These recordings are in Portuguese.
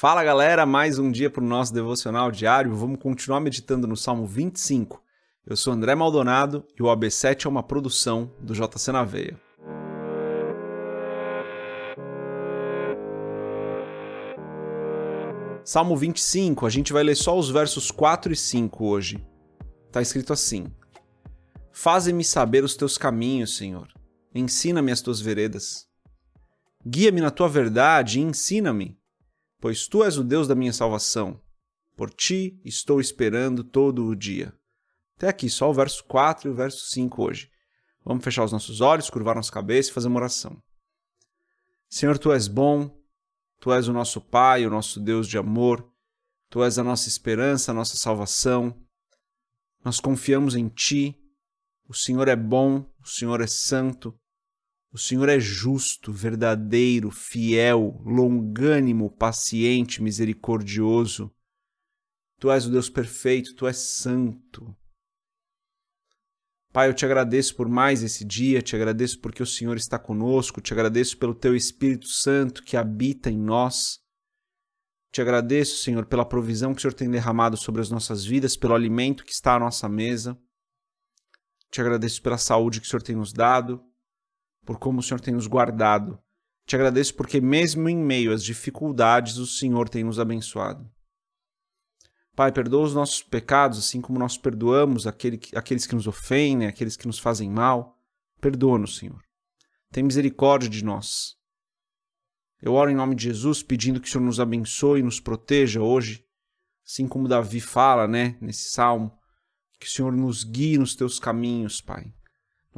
Fala galera, mais um dia para o nosso devocional diário. Vamos continuar meditando no Salmo 25. Eu sou André Maldonado e o AB7 é uma produção do JC na Veia. Salmo 25, a gente vai ler só os versos 4 e 5 hoje. Está escrito assim: Faze-me saber os teus caminhos, Senhor. Ensina-me as tuas veredas. Guia-me na tua verdade e ensina-me, pois tu és o Deus da minha salvação. Por ti estou esperando todo o dia. Até aqui, só o verso 4 e o verso 5 hoje. Vamos fechar os nossos olhos, curvar nossa cabeça e fazer uma oração. Senhor, tu és bom, tu és o nosso Pai, o nosso Deus de amor, tu és a nossa esperança, a nossa salvação. Nós confiamos em ti. O Senhor é bom, o Senhor é santo, o Senhor é justo, verdadeiro, fiel, longânimo, paciente, misericordioso. Tu és o Deus perfeito, tu és santo. Pai, eu te agradeço por mais esse dia, te agradeço porque o Senhor está conosco, te agradeço pelo teu Espírito Santo que habita em nós. Te agradeço, Senhor, pela provisão que o Senhor tem derramado sobre as nossas vidas, pelo alimento que está à nossa mesa. Te agradeço pela saúde que o Senhor tem nos dado por como o Senhor tem nos guardado. Te agradeço porque, mesmo em meio às dificuldades, o Senhor tem nos abençoado. Pai, perdoa os nossos pecados, assim como nós perdoamos aquele, aqueles que nos ofendem, aqueles que nos fazem mal. Perdoa-nos, Senhor. Tem misericórdia de nós. Eu oro em nome de Jesus, pedindo que o Senhor nos abençoe e nos proteja hoje, assim como Davi fala, né, nesse salmo, que o Senhor nos guie nos teus caminhos, Pai.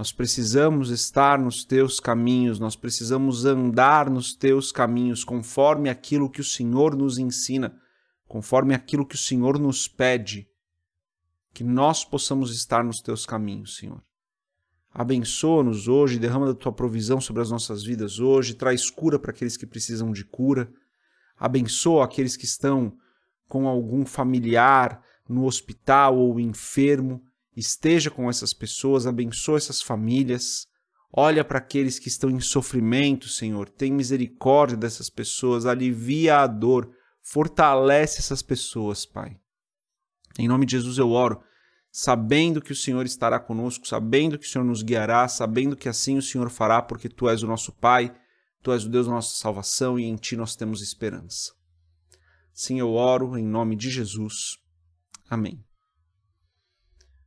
Nós precisamos estar nos teus caminhos, nós precisamos andar nos teus caminhos, conforme aquilo que o Senhor nos ensina, conforme aquilo que o Senhor nos pede, que nós possamos estar nos teus caminhos, Senhor. Abençoa-nos hoje, derrama da tua provisão sobre as nossas vidas hoje, traz cura para aqueles que precisam de cura. Abençoa aqueles que estão com algum familiar no hospital ou enfermo esteja com essas pessoas, abençoa essas famílias. Olha para aqueles que estão em sofrimento, Senhor. Tem misericórdia dessas pessoas, alivia a dor, fortalece essas pessoas, Pai. Em nome de Jesus eu oro, sabendo que o Senhor estará conosco, sabendo que o Senhor nos guiará, sabendo que assim o Senhor fará, porque tu és o nosso Pai, tu és o Deus da nossa salvação e em ti nós temos esperança. Sim, eu oro em nome de Jesus. Amém.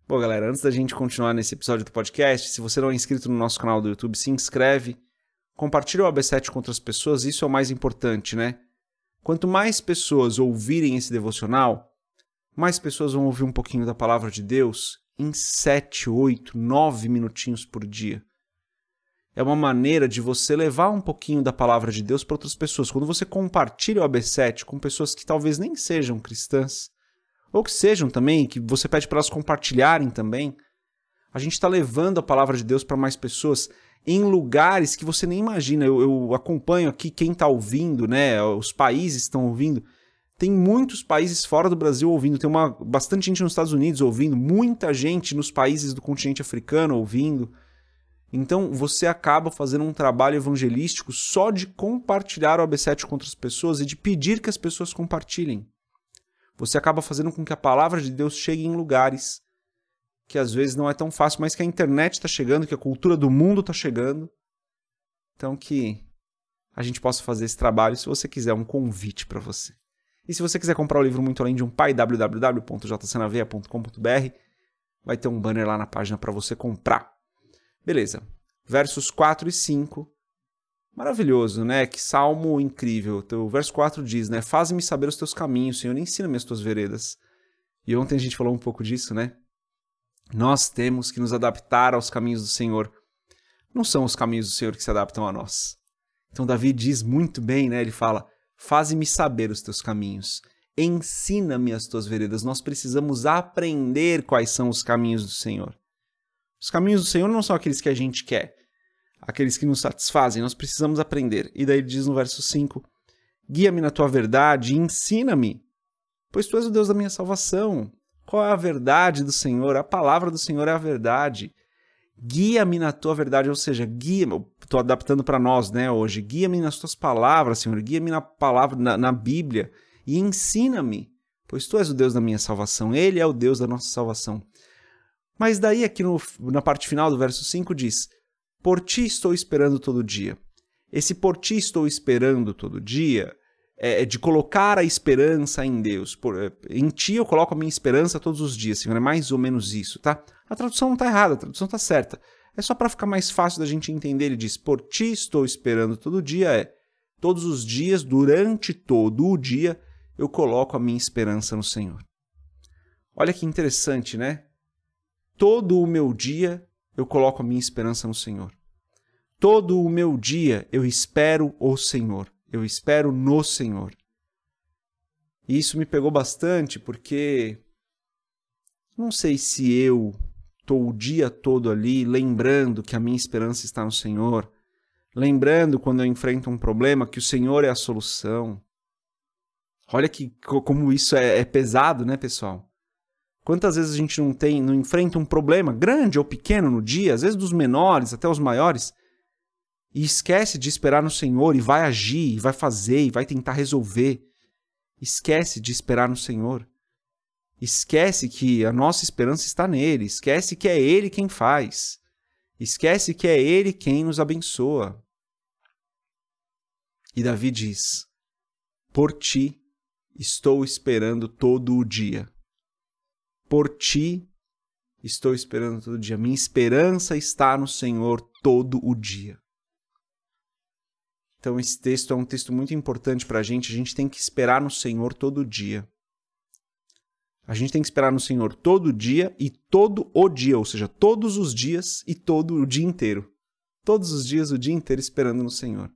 Bom, galera, antes da gente continuar nesse episódio do podcast, se você não é inscrito no nosso canal do YouTube, se inscreve, compartilha o AB7 com outras pessoas, isso é o mais importante, né? Quanto mais pessoas ouvirem esse devocional, mais pessoas vão ouvir um pouquinho da palavra de Deus em 7, 8, 9 minutinhos por dia. É uma maneira de você levar um pouquinho da palavra de Deus para outras pessoas. Quando você compartilha o AB7 com pessoas que talvez nem sejam cristãs, ou que sejam também, que você pede para elas compartilharem também. A gente está levando a palavra de Deus para mais pessoas em lugares que você nem imagina. Eu, eu acompanho aqui quem está ouvindo, né? Os países estão ouvindo. Tem muitos países fora do Brasil ouvindo, tem uma, bastante gente nos Estados Unidos ouvindo, muita gente nos países do continente africano ouvindo. Então você acaba fazendo um trabalho evangelístico só de compartilhar o AB7 com outras pessoas e de pedir que as pessoas compartilhem você acaba fazendo com que a palavra de Deus chegue em lugares que às vezes não é tão fácil, mas que a internet está chegando, que a cultura do mundo está chegando. Então que a gente possa fazer esse trabalho, se você quiser, um convite para você. E se você quiser comprar o livro Muito Além de um Pai, www.jcnaveia.com.br, vai ter um banner lá na página para você comprar. Beleza. Versos 4 e 5 Maravilhoso, né? Que salmo incrível. O verso 4 diz, né? Faz-me saber os teus caminhos, Senhor, ensina-me as tuas veredas. E ontem a gente falou um pouco disso, né? Nós temos que nos adaptar aos caminhos do Senhor. Não são os caminhos do Senhor que se adaptam a nós. Então Davi diz muito bem, né? Ele fala: Faze-me saber os teus caminhos. Ensina-me as tuas veredas. Nós precisamos aprender quais são os caminhos do Senhor. Os caminhos do Senhor não são aqueles que a gente quer aqueles que nos satisfazem, nós precisamos aprender. E daí ele diz no verso 5: Guia-me na tua verdade e ensina-me, pois tu és o Deus da minha salvação. Qual é a verdade do Senhor? A palavra do Senhor é a verdade. Guia-me na tua verdade, ou seja, guia, estou adaptando para nós, né, hoje. Guia-me nas tuas palavras, Senhor. Guia-me na palavra, na, na Bíblia e ensina-me, pois tu és o Deus da minha salvação. Ele é o Deus da nossa salvação. Mas daí aqui no, na parte final do verso 5 diz: Por ti estou esperando todo dia. Esse por ti estou esperando todo dia é, é de colocar a esperança em Deus. Por, é, em ti eu coloco a minha esperança todos os dias, Senhor. É mais ou menos isso, tá? A tradução não está errada, a tradução está certa. É só para ficar mais fácil da gente entender. Ele diz: Por ti estou esperando todo dia. É todos os dias, durante todo o dia, eu coloco a minha esperança no Senhor. Olha que interessante, né? Todo o meu dia eu coloco a minha esperança no Senhor. Todo o meu dia eu espero o Senhor. Eu espero no Senhor. E isso me pegou bastante porque não sei se eu estou o dia todo ali lembrando que a minha esperança está no Senhor, lembrando quando eu enfrento um problema que o Senhor é a solução. Olha que como isso é, é pesado, né, pessoal? Quantas vezes a gente não tem, não enfrenta um problema grande ou pequeno no dia, às vezes dos menores até os maiores, e esquece de esperar no Senhor e vai agir, e vai fazer, e vai tentar resolver. Esquece de esperar no Senhor. Esquece que a nossa esperança está nele, esquece que é ele quem faz. Esquece que é ele quem nos abençoa. E Davi diz: Por ti estou esperando todo o dia. Por ti estou esperando todo dia. Minha esperança está no Senhor todo o dia. Então, esse texto é um texto muito importante para a gente. A gente tem que esperar no Senhor todo dia. A gente tem que esperar no Senhor todo dia e todo o dia, ou seja, todos os dias e todo o dia inteiro. Todos os dias, o dia inteiro esperando no Senhor.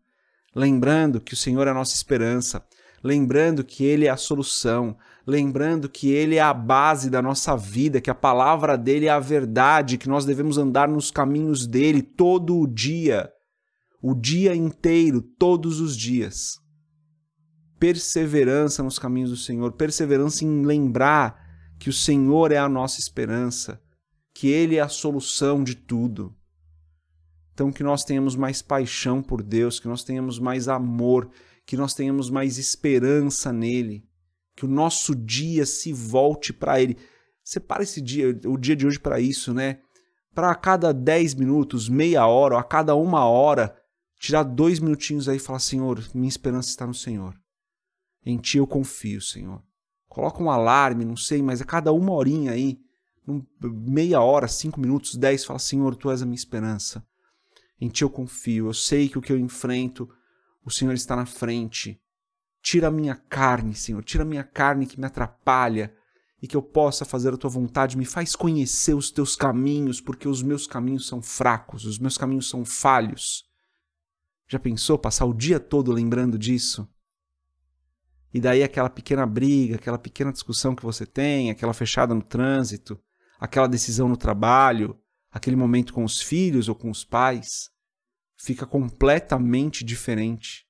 Lembrando que o Senhor é a nossa esperança, lembrando que Ele é a solução, lembrando que Ele é a base da nossa vida, que a palavra dele é a verdade, que nós devemos andar nos caminhos dele todo o dia, o dia inteiro, todos os dias. Perseverança nos caminhos do Senhor, perseverança em lembrar que o Senhor é a nossa esperança, que Ele é a solução de tudo. Então, que nós tenhamos mais paixão por Deus, que nós tenhamos mais amor, que nós tenhamos mais esperança nele, que o nosso dia se volte para Ele. Separa esse dia, o dia de hoje para isso, né? Para a cada 10 minutos, meia hora, ou a cada uma hora, tirar dois minutinhos aí e falar: Senhor, minha esperança está no Senhor. Em ti eu confio, Senhor. Coloca um alarme, não sei, mas a cada uma horinha aí, meia hora, cinco minutos, dez, fala: Senhor, tu és a minha esperança. Em ti eu confio. Eu sei que o que eu enfrento, o Senhor está na frente. Tira a minha carne, Senhor. Tira a minha carne que me atrapalha e que eu possa fazer a tua vontade. Me faz conhecer os teus caminhos, porque os meus caminhos são fracos, os meus caminhos são falhos. Já pensou passar o dia todo lembrando disso? E daí aquela pequena briga, aquela pequena discussão que você tem, aquela fechada no trânsito, aquela decisão no trabalho, aquele momento com os filhos ou com os pais, fica completamente diferente.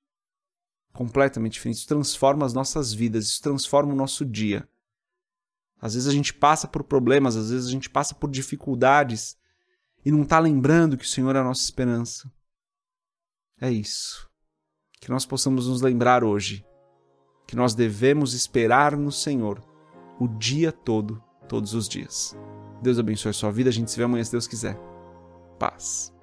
Completamente diferente. Isso transforma as nossas vidas, isso transforma o nosso dia. Às vezes a gente passa por problemas, às vezes a gente passa por dificuldades e não está lembrando que o Senhor é a nossa esperança. É isso. Que nós possamos nos lembrar hoje que nós devemos esperar no Senhor o dia todo, todos os dias. Deus abençoe a sua vida. A gente se vê amanhã se Deus quiser. Paz.